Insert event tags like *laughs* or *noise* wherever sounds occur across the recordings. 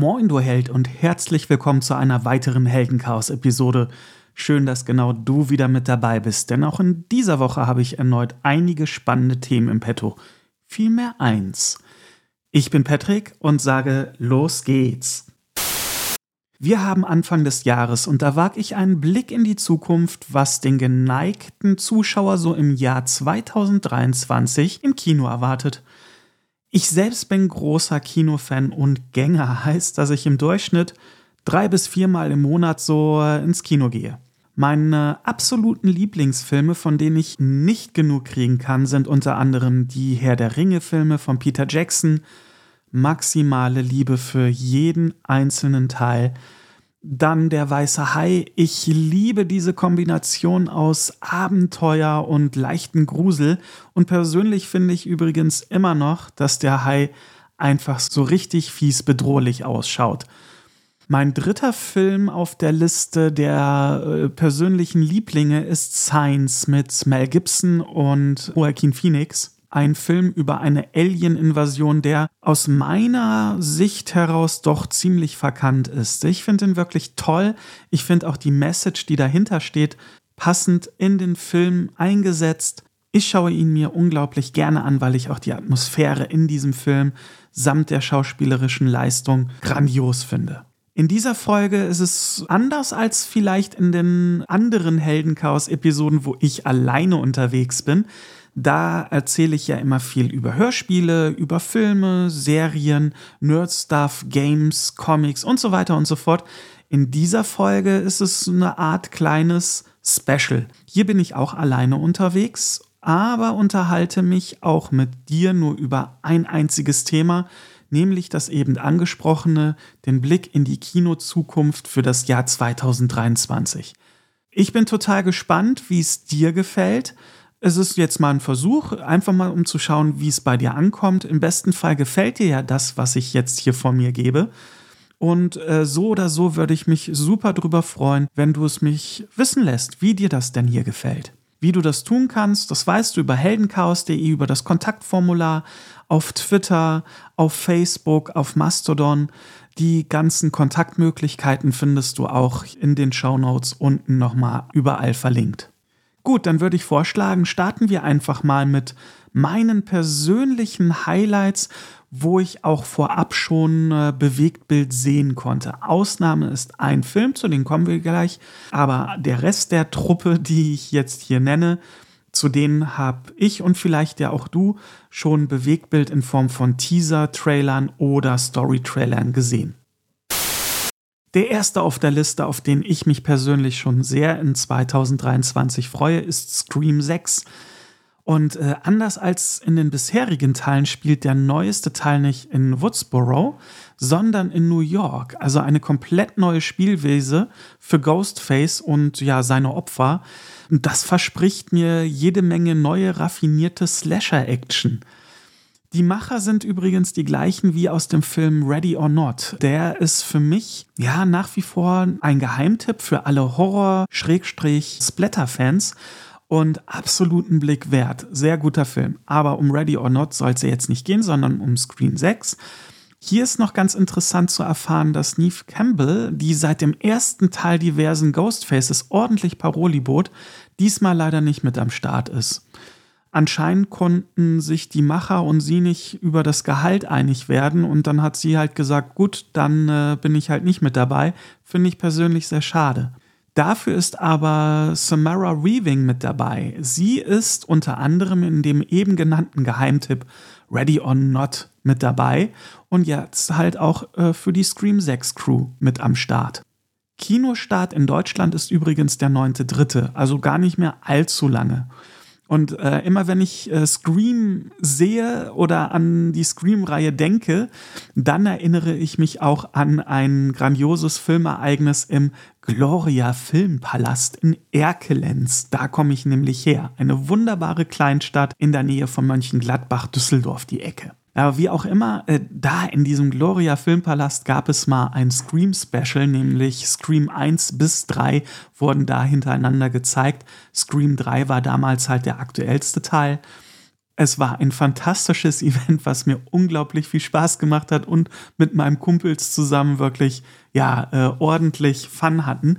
Moin, du Held, und herzlich willkommen zu einer weiteren Heldenchaos-Episode. Schön, dass genau du wieder mit dabei bist, denn auch in dieser Woche habe ich erneut einige spannende Themen im Petto. Vielmehr eins. Ich bin Patrick und sage, los geht's. Wir haben Anfang des Jahres und da wage ich einen Blick in die Zukunft, was den geneigten Zuschauer so im Jahr 2023 im Kino erwartet. Ich selbst bin großer Kinofan und Gänger, heißt, dass ich im Durchschnitt drei bis viermal im Monat so äh, ins Kino gehe. Meine absoluten Lieblingsfilme, von denen ich nicht genug kriegen kann, sind unter anderem die Herr der Ringe-Filme von Peter Jackson, maximale Liebe für jeden einzelnen Teil, dann der weiße Hai. Ich liebe diese Kombination aus Abenteuer und leichten Grusel. Und persönlich finde ich übrigens immer noch, dass der Hai einfach so richtig fies bedrohlich ausschaut. Mein dritter Film auf der Liste der äh, persönlichen Lieblinge ist Science mit Mel Gibson und Joaquin Phoenix ein Film über eine Alien-Invasion, der aus meiner Sicht heraus doch ziemlich verkannt ist. Ich finde ihn wirklich toll. Ich finde auch die Message, die dahinter steht, passend in den Film eingesetzt. Ich schaue ihn mir unglaublich gerne an, weil ich auch die Atmosphäre in diesem Film samt der schauspielerischen Leistung grandios finde. In dieser Folge ist es anders als vielleicht in den anderen Heldenchaos-Episoden, wo ich alleine unterwegs bin. Da erzähle ich ja immer viel über Hörspiele, über Filme, Serien, Nerd-Stuff, Games, Comics und so weiter und so fort. In dieser Folge ist es eine Art kleines Special. Hier bin ich auch alleine unterwegs, aber unterhalte mich auch mit dir nur über ein einziges Thema, nämlich das eben angesprochene, den Blick in die Kinozukunft für das Jahr 2023. Ich bin total gespannt, wie es dir gefällt. Es ist jetzt mal ein Versuch, einfach mal um zu schauen, wie es bei dir ankommt. Im besten Fall gefällt dir ja das, was ich jetzt hier von mir gebe. Und äh, so oder so würde ich mich super drüber freuen, wenn du es mich wissen lässt, wie dir das denn hier gefällt. Wie du das tun kannst, das weißt du über heldenchaos.de, über das Kontaktformular, auf Twitter, auf Facebook, auf Mastodon. Die ganzen Kontaktmöglichkeiten findest du auch in den Shownotes unten nochmal überall verlinkt. Gut, dann würde ich vorschlagen, starten wir einfach mal mit meinen persönlichen Highlights, wo ich auch vorab schon äh, Bewegtbild sehen konnte. Ausnahme ist ein Film, zu dem kommen wir gleich, aber der Rest der Truppe, die ich jetzt hier nenne, zu denen habe ich und vielleicht ja auch du schon Bewegtbild in Form von Teaser, Trailern oder Story-Trailern gesehen. Der erste auf der Liste, auf den ich mich persönlich schon sehr in 2023 freue, ist Scream 6. Und äh, anders als in den bisherigen Teilen spielt der neueste Teil nicht in Woodsboro, sondern in New York. Also eine komplett neue Spielweise für Ghostface und ja seine Opfer. Das verspricht mir jede Menge neue raffinierte Slasher-Action. Die Macher sind übrigens die gleichen wie aus dem Film Ready or Not. Der ist für mich ja nach wie vor ein Geheimtipp für alle Horror-Splatter-Fans und absoluten Blick wert. Sehr guter Film. Aber um Ready or Not soll es ja jetzt nicht gehen, sondern um Scream 6. Hier ist noch ganz interessant zu erfahren, dass Neve Campbell, die seit dem ersten Teil diversen Ghostfaces ordentlich Paroli bot, diesmal leider nicht mit am Start ist. Anscheinend konnten sich die Macher und sie nicht über das Gehalt einig werden und dann hat sie halt gesagt, gut, dann äh, bin ich halt nicht mit dabei. Finde ich persönlich sehr schade. Dafür ist aber Samara Weaving mit dabei. Sie ist unter anderem in dem eben genannten Geheimtipp Ready or Not mit dabei und jetzt halt auch äh, für die Scream 6 Crew mit am Start. Kinostart in Deutschland ist übrigens der 9.3., also gar nicht mehr allzu lange. Und äh, immer wenn ich äh, Scream sehe oder an die Scream-Reihe denke, dann erinnere ich mich auch an ein grandioses Filmereignis im Gloria Filmpalast in Erkelenz. Da komme ich nämlich her. Eine wunderbare Kleinstadt in der Nähe von Mönchengladbach, Düsseldorf, die Ecke. Aber wie auch immer, äh, da in diesem Gloria Filmpalast gab es mal ein Scream-Special, nämlich Scream 1 bis 3 wurden da hintereinander gezeigt. Scream 3 war damals halt der aktuellste Teil. Es war ein fantastisches *laughs* Event, was mir unglaublich viel Spaß gemacht hat und mit meinem Kumpels zusammen wirklich ja äh, ordentlich Fun hatten.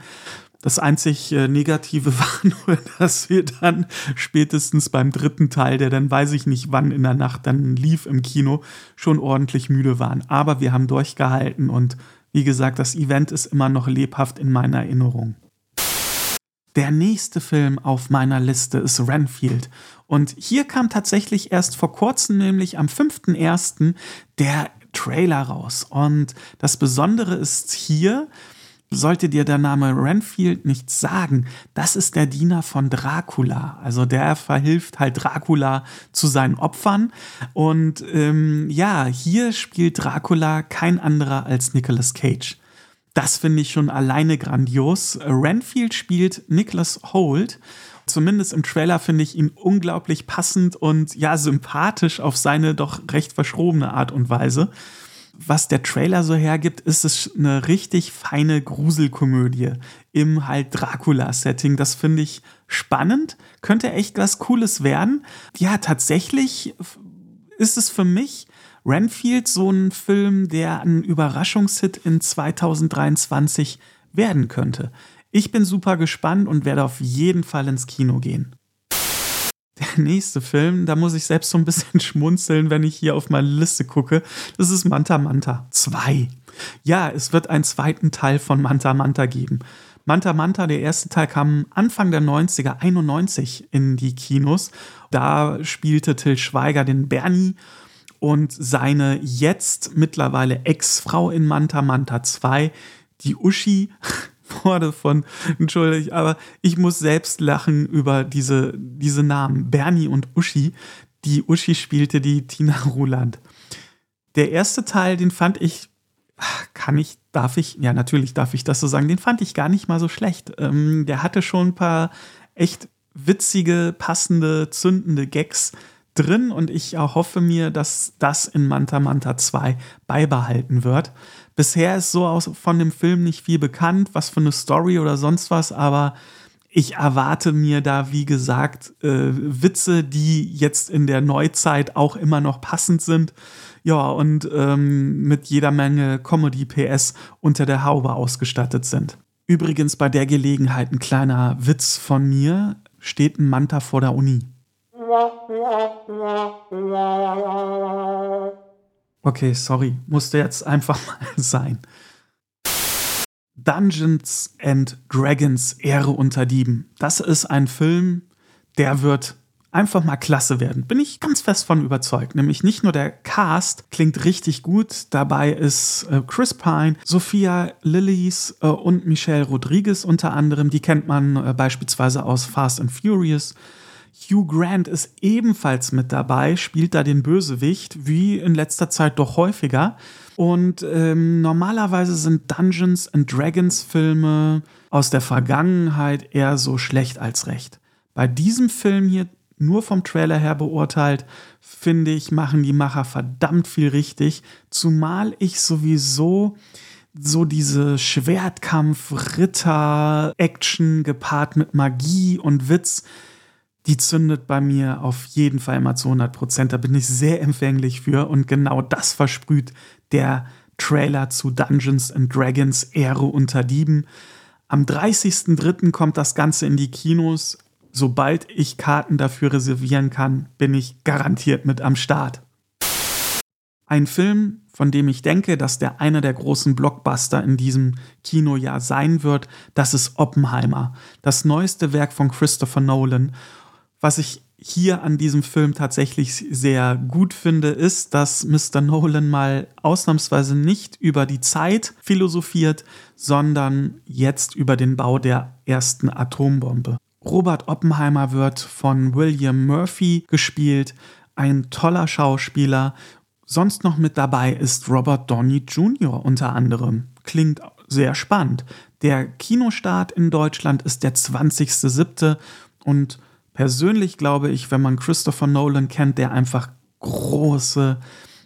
Das einzig äh, Negative *laughs* war nur, dass wir dann spätestens beim dritten Teil, der dann weiß ich nicht wann in der Nacht dann lief im Kino, schon ordentlich müde waren. Aber wir haben durchgehalten und wie gesagt, das Event ist immer noch lebhaft in meiner Erinnerung. Der nächste Film auf meiner Liste ist Renfield. Und hier kam tatsächlich erst vor kurzem, nämlich am 5.1., der Trailer raus. Und das Besondere ist hier, sollte dir der Name Renfield nichts sagen, das ist der Diener von Dracula. Also der verhilft halt Dracula zu seinen Opfern. Und ähm, ja, hier spielt Dracula kein anderer als Nicolas Cage. Das finde ich schon alleine grandios. Renfield spielt Nicholas Holt. Zumindest im Trailer finde ich ihn unglaublich passend und ja, sympathisch auf seine doch recht verschrobene Art und Weise was der Trailer so hergibt, ist es eine richtig feine Gruselkomödie im halt Dracula-Setting. Das finde ich spannend, könnte echt was Cooles werden. Ja, tatsächlich ist es für mich Renfield so ein Film, der ein Überraschungshit in 2023 werden könnte. Ich bin super gespannt und werde auf jeden Fall ins Kino gehen. Der nächste Film, da muss ich selbst so ein bisschen *laughs* schmunzeln, wenn ich hier auf meine Liste gucke. Das ist Manta Manta 2. Ja, es wird einen zweiten Teil von Manta Manta geben. Manta Manta, der erste Teil kam Anfang der 90er, 91 in die Kinos. Da spielte Till Schweiger den Bernie und seine jetzt mittlerweile Ex-Frau in Manta Manta 2, die Uschi, *laughs* wurde von, entschuldigt, aber ich muss selbst lachen über diese, diese Namen. Bernie und Uschi. Die Uschi spielte die Tina Ruland. Der erste Teil, den fand ich, kann ich, darf ich, ja, natürlich darf ich das so sagen, den fand ich gar nicht mal so schlecht. Ähm, der hatte schon ein paar echt witzige, passende, zündende Gags drin und ich erhoffe mir, dass das in Manta Manta 2 beibehalten wird. Bisher ist so aus, von dem Film nicht viel bekannt, was für eine Story oder sonst was, aber ich erwarte mir da, wie gesagt, äh, Witze, die jetzt in der Neuzeit auch immer noch passend sind. Ja, und ähm, mit jeder Menge Comedy-PS unter der Haube ausgestattet sind. Übrigens bei der Gelegenheit ein kleiner Witz von mir. Steht ein Manta vor der Uni. *laughs* Okay, sorry, musste jetzt einfach *laughs* mal sein. Dungeons and Dragons Ehre unter Dieben. Das ist ein Film, der wird einfach mal klasse werden. Bin ich ganz fest von überzeugt. Nämlich nicht nur der Cast klingt richtig gut, dabei ist äh, Chris Pine, Sophia Lillis äh, und Michelle Rodriguez unter anderem. Die kennt man äh, beispielsweise aus Fast and Furious. Hugh Grant ist ebenfalls mit dabei, spielt da den Bösewicht, wie in letzter Zeit doch häufiger. Und ähm, normalerweise sind Dungeons and Dragons Filme aus der Vergangenheit eher so schlecht als recht. Bei diesem Film hier, nur vom Trailer her beurteilt, finde ich, machen die Macher verdammt viel richtig. Zumal ich sowieso so diese Schwertkampf-Ritter-Action gepaart mit Magie und Witz die zündet bei mir auf jeden Fall mal zu 100 Prozent. Da bin ich sehr empfänglich für und genau das versprüht der Trailer zu Dungeons and Dragons Ehre unter Dieben. Am 30.03. kommt das Ganze in die Kinos. Sobald ich Karten dafür reservieren kann, bin ich garantiert mit am Start. Ein Film, von dem ich denke, dass der einer der großen Blockbuster in diesem Kinojahr sein wird, das ist Oppenheimer, das neueste Werk von Christopher Nolan. Was ich hier an diesem Film tatsächlich sehr gut finde, ist, dass Mr. Nolan mal ausnahmsweise nicht über die Zeit philosophiert, sondern jetzt über den Bau der ersten Atombombe. Robert Oppenheimer wird von William Murphy gespielt, ein toller Schauspieler. Sonst noch mit dabei ist Robert Downey Jr. unter anderem. Klingt sehr spannend. Der Kinostart in Deutschland ist der 20.07. und Persönlich glaube ich, wenn man Christopher Nolan kennt, der einfach große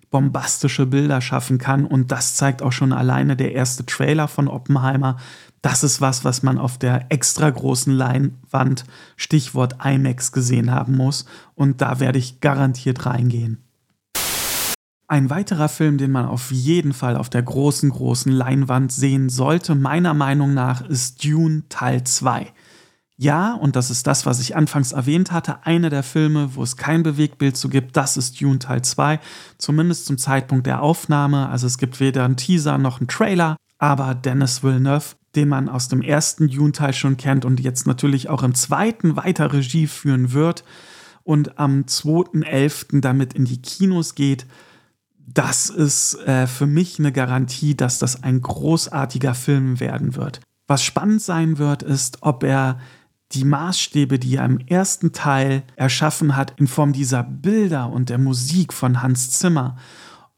bombastische Bilder schaffen kann. Und das zeigt auch schon alleine der erste Trailer von Oppenheimer. Das ist was, was man auf der extra großen Leinwand, Stichwort IMAX, gesehen haben muss. Und da werde ich garantiert reingehen. Ein weiterer Film, den man auf jeden Fall auf der großen, großen Leinwand sehen sollte, meiner Meinung nach, ist Dune Teil 2. Ja, und das ist das, was ich anfangs erwähnt hatte, einer der Filme, wo es kein Bewegtbild zu gibt, das ist Dune Teil 2, zumindest zum Zeitpunkt der Aufnahme. Also es gibt weder einen Teaser noch einen Trailer, aber Dennis Villeneuve, den man aus dem ersten Dune-Teil schon kennt und jetzt natürlich auch im zweiten weiter Regie führen wird und am 2.11. damit in die Kinos geht, das ist äh, für mich eine Garantie, dass das ein großartiger Film werden wird. Was spannend sein wird, ist, ob er die Maßstäbe, die er im ersten Teil erschaffen hat, in Form dieser Bilder und der Musik von Hans Zimmer,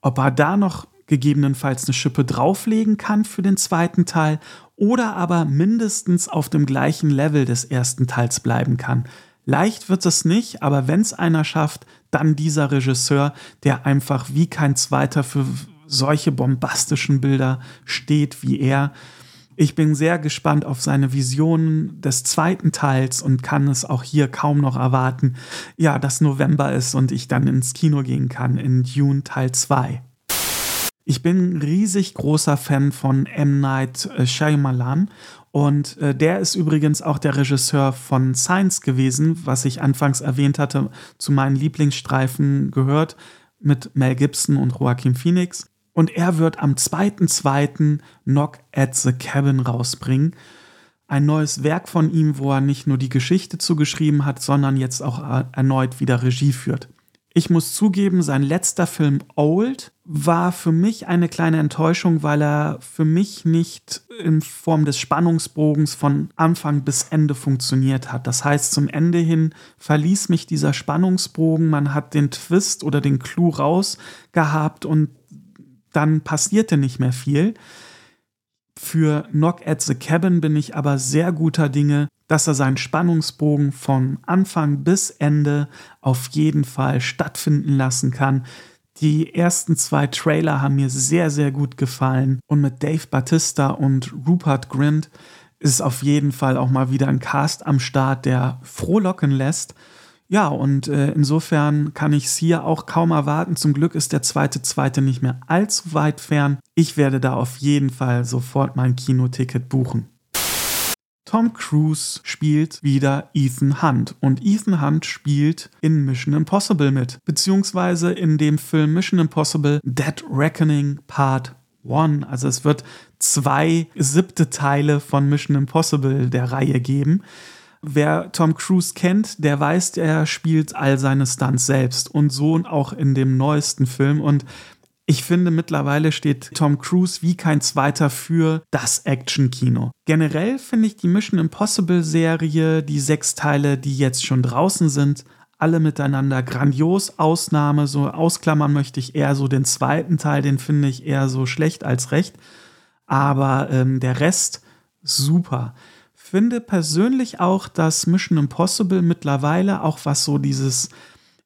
ob er da noch gegebenenfalls eine Schippe drauflegen kann für den zweiten Teil oder aber mindestens auf dem gleichen Level des ersten Teils bleiben kann. Leicht wird es nicht, aber wenn es einer schafft, dann dieser Regisseur, der einfach wie kein zweiter für solche bombastischen Bilder steht wie er. Ich bin sehr gespannt auf seine Visionen des zweiten Teils und kann es auch hier kaum noch erwarten, ja, dass November ist und ich dann ins Kino gehen kann in Dune Teil 2. Ich bin riesig großer Fan von M. Night Shyamalan und äh, der ist übrigens auch der Regisseur von Science gewesen, was ich anfangs erwähnt hatte, zu meinen Lieblingsstreifen gehört, mit Mel Gibson und Joaquin Phoenix. Und er wird am 2.2. Knock at the Cabin rausbringen. Ein neues Werk von ihm, wo er nicht nur die Geschichte zugeschrieben hat, sondern jetzt auch äh, erneut wieder Regie führt. Ich muss zugeben, sein letzter Film Old war für mich eine kleine Enttäuschung, weil er für mich nicht in Form des Spannungsbogens von Anfang bis Ende funktioniert hat. Das heißt, zum Ende hin verließ mich dieser Spannungsbogen, man hat den Twist oder den Clou rausgehabt und dann passierte nicht mehr viel. Für Knock at the Cabin bin ich aber sehr guter Dinge, dass er seinen Spannungsbogen von Anfang bis Ende auf jeden Fall stattfinden lassen kann. Die ersten zwei Trailer haben mir sehr, sehr gut gefallen. Und mit Dave Batista und Rupert Grint ist auf jeden Fall auch mal wieder ein Cast am Start, der frohlocken lässt. Ja, und äh, insofern kann ich es hier auch kaum erwarten. Zum Glück ist der zweite, zweite nicht mehr allzu weit fern. Ich werde da auf jeden Fall sofort mein Kinoticket buchen. Tom Cruise spielt wieder Ethan Hunt und Ethan Hunt spielt in Mission Impossible mit, beziehungsweise in dem Film Mission Impossible Dead Reckoning Part 1. Also es wird zwei siebte Teile von Mission Impossible der Reihe geben. Wer Tom Cruise kennt, der weiß, er spielt all seine Stunts selbst und so auch in dem neuesten Film und ich finde, mittlerweile steht Tom Cruise wie kein zweiter für das Action-Kino. Generell finde ich die Mission Impossible-Serie, die sechs Teile, die jetzt schon draußen sind, alle miteinander grandios. Ausnahme, so ausklammern möchte ich eher so den zweiten Teil, den finde ich eher so schlecht als recht. Aber ähm, der Rest super. Finde persönlich auch, dass Mission Impossible mittlerweile auch was so dieses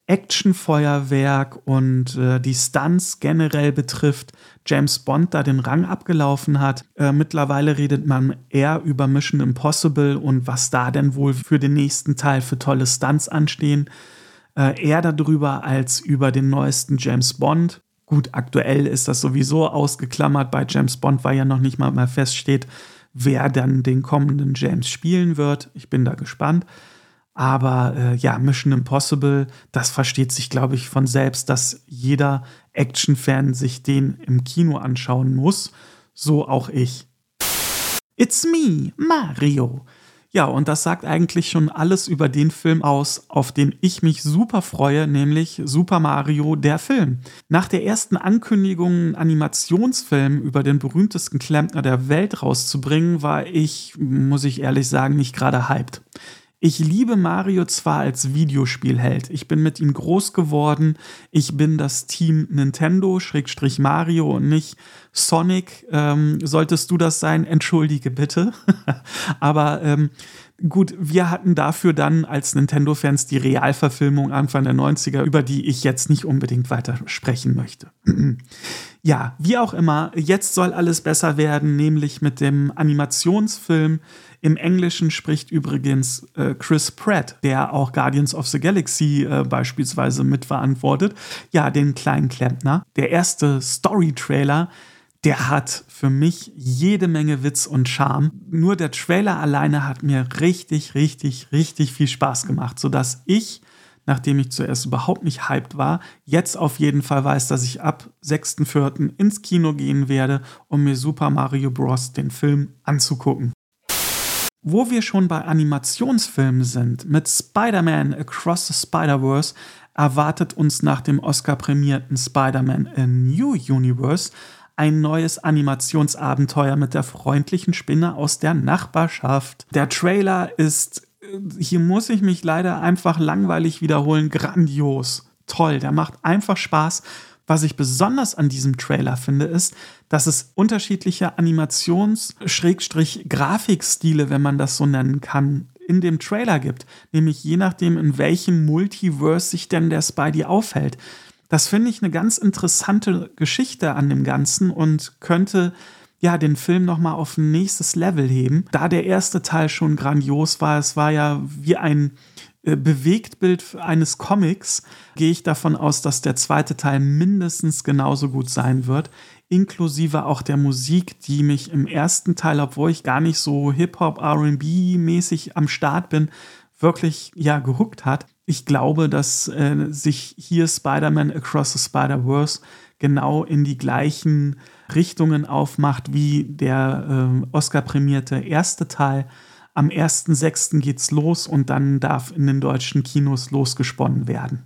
Actionfeuerwerk und äh, die Stunts generell betrifft, James Bond da den Rang abgelaufen hat. Äh, mittlerweile redet man eher über Mission Impossible und was da denn wohl für den nächsten Teil für tolle Stunts anstehen. Äh, eher darüber als über den neuesten James Bond. Gut, aktuell ist das sowieso ausgeklammert bei James Bond, weil ja noch nicht mal, mal feststeht, wer dann den kommenden James spielen wird. Ich bin da gespannt. Aber äh, ja, Mission Impossible, das versteht sich, glaube ich, von selbst, dass jeder Action-Fan sich den im Kino anschauen muss. So auch ich. It's me, Mario. Ja, und das sagt eigentlich schon alles über den Film aus, auf den ich mich super freue, nämlich Super Mario, der Film. Nach der ersten Ankündigung, einen Animationsfilm über den berühmtesten Klempner der Welt rauszubringen, war ich, muss ich ehrlich sagen, nicht gerade hyped. Ich liebe Mario zwar als Videospielheld, ich bin mit ihm groß geworden, ich bin das Team Nintendo, Schrägstrich Mario und nicht Sonic. Ähm, solltest du das sein, entschuldige bitte. *laughs* Aber ähm, Gut, wir hatten dafür dann als Nintendo-Fans die Realverfilmung Anfang der 90er, über die ich jetzt nicht unbedingt weiter sprechen möchte. *clears throat* ja, wie auch immer, jetzt soll alles besser werden, nämlich mit dem Animationsfilm. Im Englischen spricht übrigens äh, Chris Pratt, der auch Guardians of the Galaxy äh, beispielsweise mitverantwortet. Ja, den kleinen Klempner. Der erste Story-Trailer der hat für mich jede Menge Witz und Charme. Nur der Trailer alleine hat mir richtig, richtig, richtig viel Spaß gemacht, sodass ich, nachdem ich zuerst überhaupt nicht hyped war, jetzt auf jeden Fall weiß, dass ich ab 6.4. ins Kino gehen werde, um mir Super Mario Bros. den Film anzugucken. Wo wir schon bei Animationsfilmen sind, mit Spider-Man Across the Spider-Verse erwartet uns nach dem Oscar-prämierten Spider-Man A New Universe ein neues Animationsabenteuer mit der freundlichen Spinne aus der Nachbarschaft. Der Trailer ist, äh, hier muss ich mich leider einfach langweilig wiederholen, grandios. Toll, der macht einfach Spaß. Was ich besonders an diesem Trailer finde, ist, dass es unterschiedliche Animations-Grafikstile, wenn man das so nennen kann, in dem Trailer gibt. Nämlich je nachdem, in welchem Multiverse sich denn der Spidey aufhält. Das finde ich eine ganz interessante Geschichte an dem Ganzen und könnte ja den Film noch mal auf ein nächstes Level heben. Da der erste Teil schon grandios war, es war ja wie ein äh, Bewegtbild eines Comics, gehe ich davon aus, dass der zweite Teil mindestens genauso gut sein wird, inklusive auch der Musik, die mich im ersten Teil, obwohl ich gar nicht so Hip-Hop, RB mäßig am Start bin, wirklich ja gehuckt hat ich glaube, dass äh, sich hier Spider-Man Across the Spider-Verse genau in die gleichen Richtungen aufmacht wie der äh, Oscar-prämierte erste Teil. Am 1.6. geht's los und dann darf in den deutschen Kinos losgesponnen werden.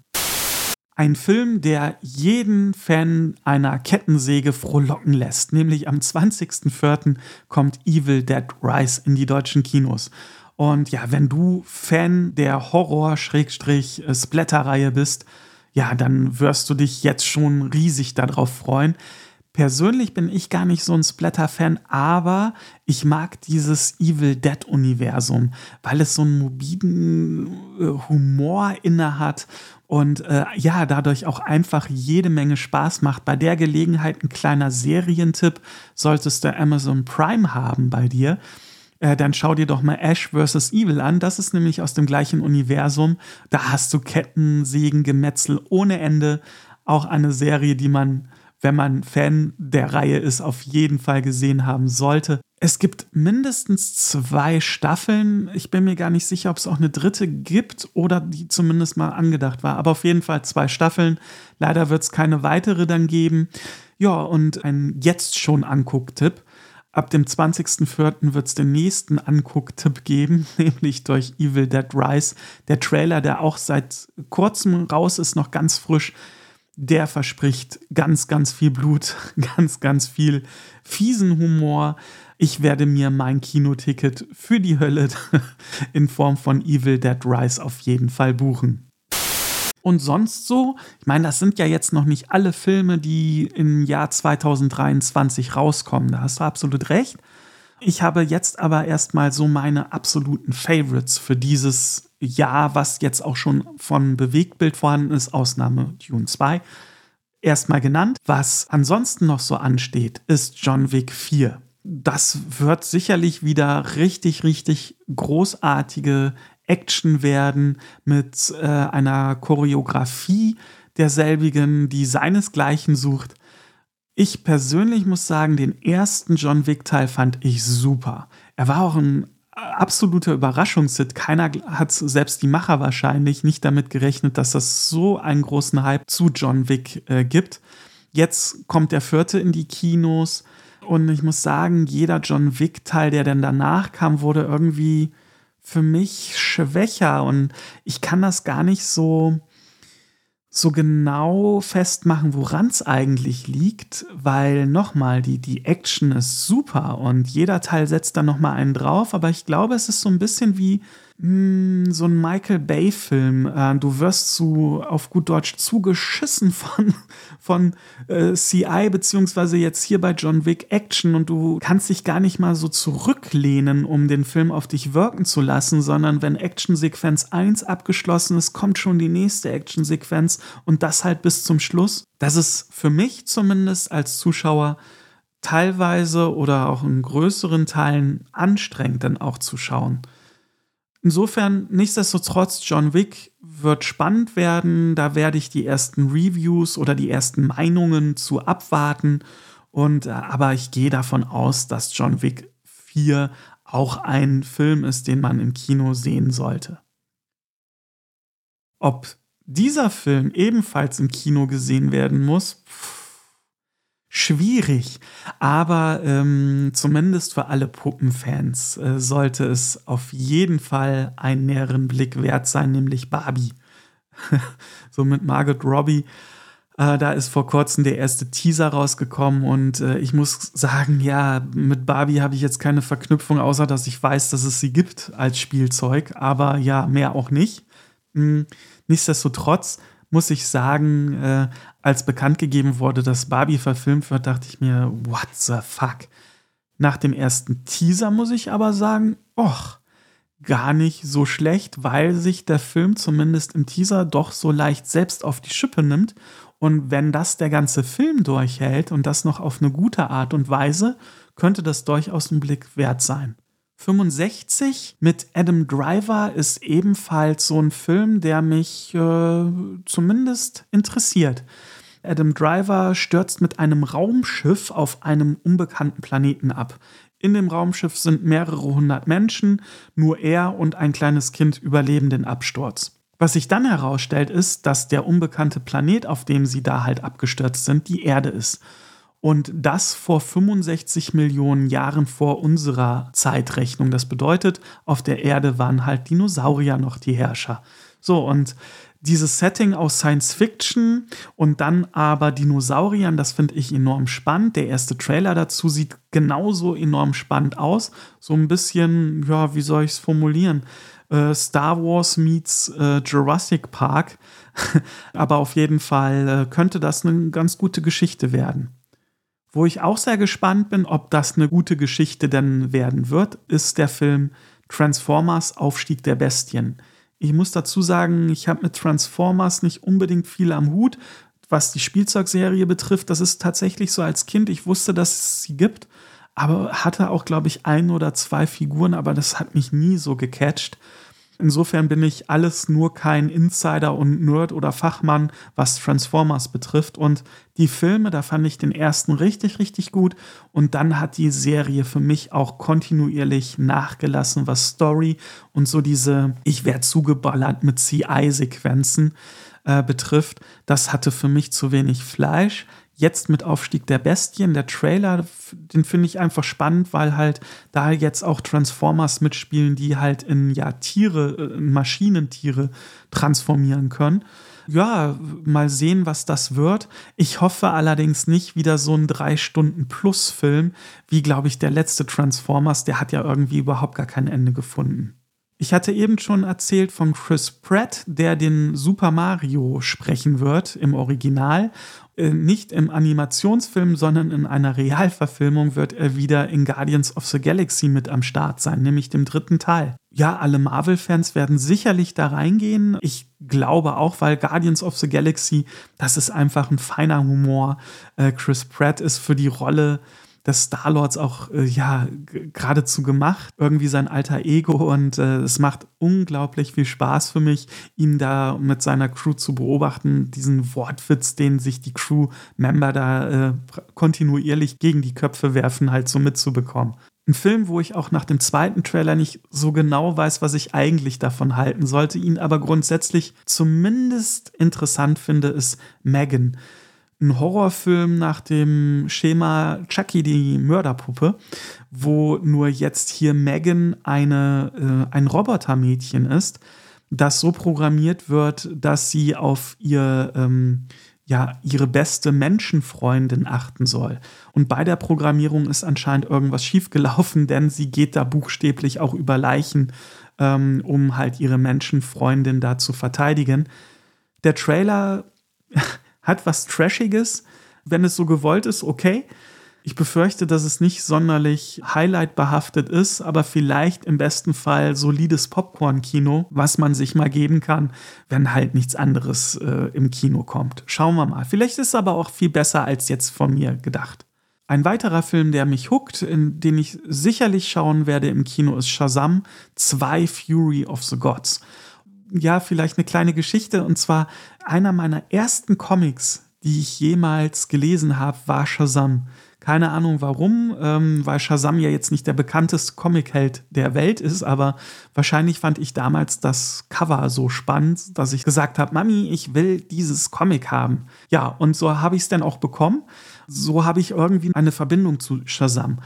Ein Film, der jeden Fan einer Kettensäge frohlocken lässt. Nämlich am 20.04. kommt Evil Dead Rise in die deutschen Kinos. Und ja, wenn du Fan der Horror-Splatter-Reihe bist, ja, dann wirst du dich jetzt schon riesig darauf freuen. Persönlich bin ich gar nicht so ein Splatter-Fan, aber ich mag dieses Evil Dead-Universum, weil es so einen morbiden äh, Humor inne hat und äh, ja, dadurch auch einfach jede Menge Spaß macht. Bei der Gelegenheit ein kleiner Serientipp solltest du Amazon Prime haben bei dir äh, dann schau dir doch mal Ash vs. Evil an. Das ist nämlich aus dem gleichen Universum. Da hast du Ketten, Sägen, Gemetzel ohne Ende. Auch eine Serie, die man, wenn man Fan der Reihe ist, auf jeden Fall gesehen haben sollte. Es gibt mindestens zwei Staffeln. Ich bin mir gar nicht sicher, ob es auch eine dritte gibt oder die zumindest mal angedacht war. Aber auf jeden Fall zwei Staffeln. Leider wird es keine weitere dann geben. Ja, und ein jetzt schon Angucktipp. Ab dem 20.04. wird es den nächsten Angucktipp geben, *laughs* nämlich durch Evil Dead Rise. Der Trailer, der auch seit kurzem raus ist, noch ganz frisch, der verspricht ganz, ganz viel Blut, *laughs* ganz, ganz viel fiesen Humor. Ich werde mir mein Kinoticket für die Hölle *laughs* in Form von Evil Dead Rise auf jeden Fall buchen und sonst so. Ich meine, das sind ja jetzt noch nicht alle Filme, die im Jahr 2023 rauskommen. Da hast du absolut recht. Ich habe jetzt aber erstmal so meine absoluten Favorites für dieses Jahr, was jetzt auch schon von Bewegtbild vorhanden ist, Ausnahme Dune 2, erstmal genannt. Was ansonsten noch so ansteht, ist John Wick 4. Das wird sicherlich wieder richtig, richtig großartige Action werden, mit äh, einer Choreografie derselbigen, die seinesgleichen sucht. Ich persönlich muss sagen, den ersten John Wick-Teil fand ich super. Er war auch ein absoluter Überraschungshit. Keiner hat, selbst die Macher wahrscheinlich, nicht damit gerechnet, dass das so einen großen Hype zu John Wick äh, gibt. Jetzt kommt der vierte in die Kinos und ich muss sagen, jeder John Wick-Teil, der dann danach kam, wurde irgendwie für mich schwächer und ich kann das gar nicht so, so genau festmachen, woran es eigentlich liegt, weil nochmal, die, die Action ist super und jeder Teil setzt dann nochmal einen drauf, aber ich glaube, es ist so ein bisschen wie hm, so ein Michael Bay-Film. Äh, du wirst zu, auf gut Deutsch zugeschissen von, von äh, CI, beziehungsweise jetzt hier bei John Wick Action und du kannst dich gar nicht mal so zurücklehnen, um den Film auf dich wirken zu lassen, sondern wenn Actionsequenz 1 abgeschlossen ist, kommt schon die nächste Actionsequenz und das halt bis zum Schluss. Das ist für mich zumindest als Zuschauer teilweise oder auch in größeren Teilen anstrengend dann auch zu schauen. Insofern, nichtsdestotrotz, John Wick wird spannend werden. Da werde ich die ersten Reviews oder die ersten Meinungen zu abwarten. Und, äh, aber ich gehe davon aus, dass John Wick 4 auch ein Film ist, den man im Kino sehen sollte. Ob dieser Film ebenfalls im Kino gesehen werden muss, pff, schwierig. Aber ähm, zumindest für alle Puppenfans äh, sollte es auf jeden Fall einen näheren Blick wert sein, nämlich Barbie. *laughs* so mit Margot Robbie. Äh, da ist vor kurzem der erste Teaser rausgekommen und äh, ich muss sagen, ja, mit Barbie habe ich jetzt keine Verknüpfung, außer dass ich weiß, dass es sie gibt als Spielzeug. Aber ja, mehr auch nicht. Hm, nichtsdestotrotz muss ich sagen, äh, als bekannt gegeben wurde, dass Barbie verfilmt wird, dachte ich mir, what the fuck? Nach dem ersten Teaser muss ich aber sagen, och, gar nicht so schlecht, weil sich der Film zumindest im Teaser doch so leicht selbst auf die Schippe nimmt. Und wenn das der ganze Film durchhält und das noch auf eine gute Art und Weise, könnte das durchaus ein Blick wert sein. 65 mit Adam Driver ist ebenfalls so ein Film, der mich äh, zumindest interessiert. Adam Driver stürzt mit einem Raumschiff auf einem unbekannten Planeten ab. In dem Raumschiff sind mehrere hundert Menschen, nur er und ein kleines Kind überleben den Absturz. Was sich dann herausstellt, ist, dass der unbekannte Planet, auf dem sie da halt abgestürzt sind, die Erde ist. Und das vor 65 Millionen Jahren vor unserer Zeitrechnung. Das bedeutet, auf der Erde waren halt Dinosaurier noch die Herrscher. So, und dieses Setting aus Science Fiction und dann aber Dinosauriern, das finde ich enorm spannend. Der erste Trailer dazu sieht genauso enorm spannend aus. So ein bisschen, ja, wie soll ich es formulieren? Äh, Star Wars meets äh, Jurassic Park. *laughs* aber auf jeden Fall äh, könnte das eine ganz gute Geschichte werden. Wo ich auch sehr gespannt bin, ob das eine gute Geschichte denn werden wird, ist der Film Transformers Aufstieg der Bestien. Ich muss dazu sagen, ich habe mit Transformers nicht unbedingt viel am Hut, was die Spielzeugserie betrifft. Das ist tatsächlich so als Kind, ich wusste, dass es sie gibt, aber hatte auch, glaube ich, ein oder zwei Figuren, aber das hat mich nie so gecatcht. Insofern bin ich alles nur kein Insider und Nerd oder Fachmann, was Transformers betrifft. Und die Filme, da fand ich den ersten richtig, richtig gut. Und dann hat die Serie für mich auch kontinuierlich nachgelassen, was Story und so diese, ich werde zugeballert mit CI-Sequenzen äh, betrifft. Das hatte für mich zu wenig Fleisch jetzt mit Aufstieg der Bestien, der Trailer, den finde ich einfach spannend, weil halt da jetzt auch Transformers mitspielen, die halt in ja Tiere, äh, in Maschinentiere transformieren können. Ja, mal sehen, was das wird. Ich hoffe allerdings nicht wieder so ein drei Stunden Plus Film, wie glaube ich der letzte Transformers, der hat ja irgendwie überhaupt gar kein Ende gefunden. Ich hatte eben schon erzählt von Chris Pratt, der den Super Mario sprechen wird im Original. Äh, nicht im Animationsfilm, sondern in einer Realverfilmung wird er wieder in Guardians of the Galaxy mit am Start sein, nämlich dem dritten Teil. Ja, alle Marvel-Fans werden sicherlich da reingehen. Ich glaube auch, weil Guardians of the Galaxy, das ist einfach ein feiner Humor. Äh, Chris Pratt ist für die Rolle des Star-Lords auch äh, ja geradezu gemacht, irgendwie sein alter Ego und äh, es macht unglaublich viel Spaß für mich, ihn da mit seiner Crew zu beobachten, diesen Wortwitz, den sich die Crew-Member da äh, kontinuierlich gegen die Köpfe werfen, halt so mitzubekommen. Ein Film, wo ich auch nach dem zweiten Trailer nicht so genau weiß, was ich eigentlich davon halten sollte, ihn aber grundsätzlich zumindest interessant finde, ist Megan ein Horrorfilm nach dem Schema Chucky die Mörderpuppe, wo nur jetzt hier Megan eine, äh, ein Robotermädchen ist, das so programmiert wird, dass sie auf ihr ähm, ja, ihre beste Menschenfreundin achten soll. Und bei der Programmierung ist anscheinend irgendwas schiefgelaufen, *laughs* denn sie geht da buchstäblich auch über Leichen ähm, um halt ihre Menschenfreundin da zu verteidigen. Der Trailer *laughs* hat was Trashiges, wenn es so gewollt ist, okay. Ich befürchte, dass es nicht sonderlich highlight-behaftet ist, aber vielleicht im besten Fall solides Popcorn-Kino, was man sich mal geben kann, wenn halt nichts anderes äh, im Kino kommt. Schauen wir mal. Vielleicht ist es aber auch viel besser als jetzt von mir gedacht. Ein weiterer Film, der mich huckt, in den ich sicherlich schauen werde im Kino, ist Shazam 2 Fury of the Gods. Ja, vielleicht eine kleine Geschichte. Und zwar einer meiner ersten Comics, die ich jemals gelesen habe, war Shazam. Keine Ahnung warum, ähm, weil Shazam ja jetzt nicht der bekannteste Comicheld der Welt ist, aber wahrscheinlich fand ich damals das Cover so spannend, dass ich gesagt habe, Mami, ich will dieses Comic haben. Ja, und so habe ich es dann auch bekommen. So habe ich irgendwie eine Verbindung zu Shazam.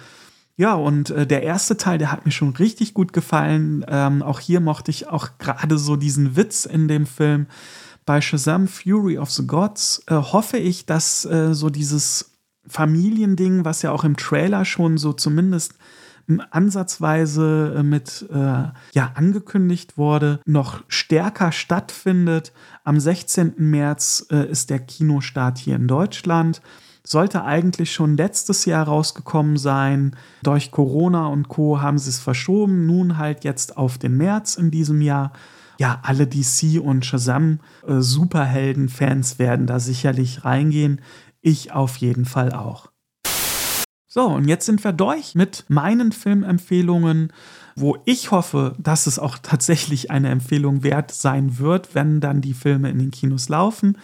Ja, und äh, der erste Teil, der hat mir schon richtig gut gefallen. Ähm, auch hier mochte ich auch gerade so diesen Witz in dem Film. Bei Shazam Fury of the Gods äh, hoffe ich, dass äh, so dieses Familiending, was ja auch im Trailer schon so zumindest ansatzweise äh, mit äh, ja angekündigt wurde, noch stärker stattfindet. Am 16. März äh, ist der Kinostart hier in Deutschland. Sollte eigentlich schon letztes Jahr rausgekommen sein. Durch Corona und Co. haben sie es verschoben. Nun halt jetzt auf den März in diesem Jahr. Ja, alle DC und Shazam äh, Superhelden-Fans werden da sicherlich reingehen. Ich auf jeden Fall auch. So, und jetzt sind wir durch mit meinen Filmempfehlungen, wo ich hoffe, dass es auch tatsächlich eine Empfehlung wert sein wird, wenn dann die Filme in den Kinos laufen.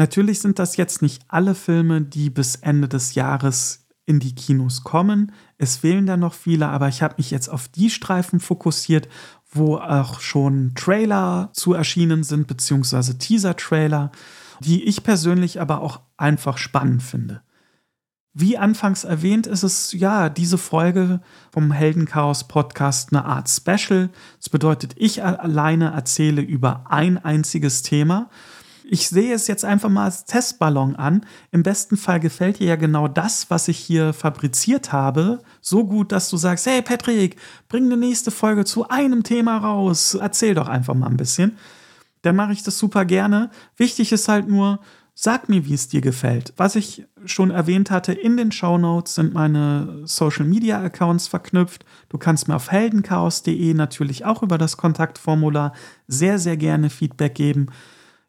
Natürlich sind das jetzt nicht alle Filme, die bis Ende des Jahres in die Kinos kommen. Es fehlen da noch viele, aber ich habe mich jetzt auf die Streifen fokussiert, wo auch schon Trailer zu erschienen sind, beziehungsweise Teaser-Trailer die ich persönlich aber auch einfach spannend finde. Wie anfangs erwähnt, ist es ja diese Folge vom Heldenchaos Podcast eine Art Special. Das bedeutet, ich alleine erzähle über ein einziges Thema. Ich sehe es jetzt einfach mal als Testballon an. Im besten Fall gefällt dir ja genau das, was ich hier fabriziert habe, so gut, dass du sagst, hey Patrick, bring eine nächste Folge zu einem Thema raus. Erzähl doch einfach mal ein bisschen dann mache ich das super gerne. Wichtig ist halt nur, sag mir, wie es dir gefällt. Was ich schon erwähnt hatte, in den Show Notes sind meine Social Media Accounts verknüpft. Du kannst mir auf heldenchaos.de natürlich auch über das Kontaktformular sehr, sehr gerne Feedback geben.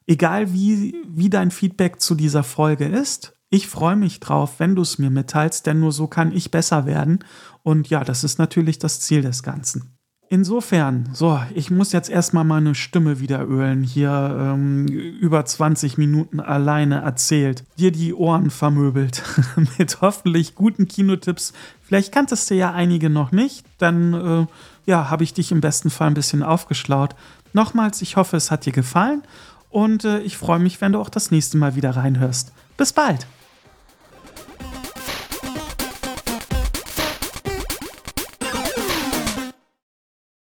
Egal wie, wie dein Feedback zu dieser Folge ist, ich freue mich drauf, wenn du es mir mitteilst, denn nur so kann ich besser werden. Und ja, das ist natürlich das Ziel des Ganzen. Insofern, so, ich muss jetzt erstmal meine Stimme wieder ölen. Hier ähm, über 20 Minuten alleine erzählt, dir die Ohren vermöbelt *laughs* mit hoffentlich guten Kinotipps. Vielleicht kanntest du ja einige noch nicht, dann äh, ja, habe ich dich im besten Fall ein bisschen aufgeschlaut. Nochmals, ich hoffe, es hat dir gefallen und äh, ich freue mich, wenn du auch das nächste Mal wieder reinhörst. Bis bald!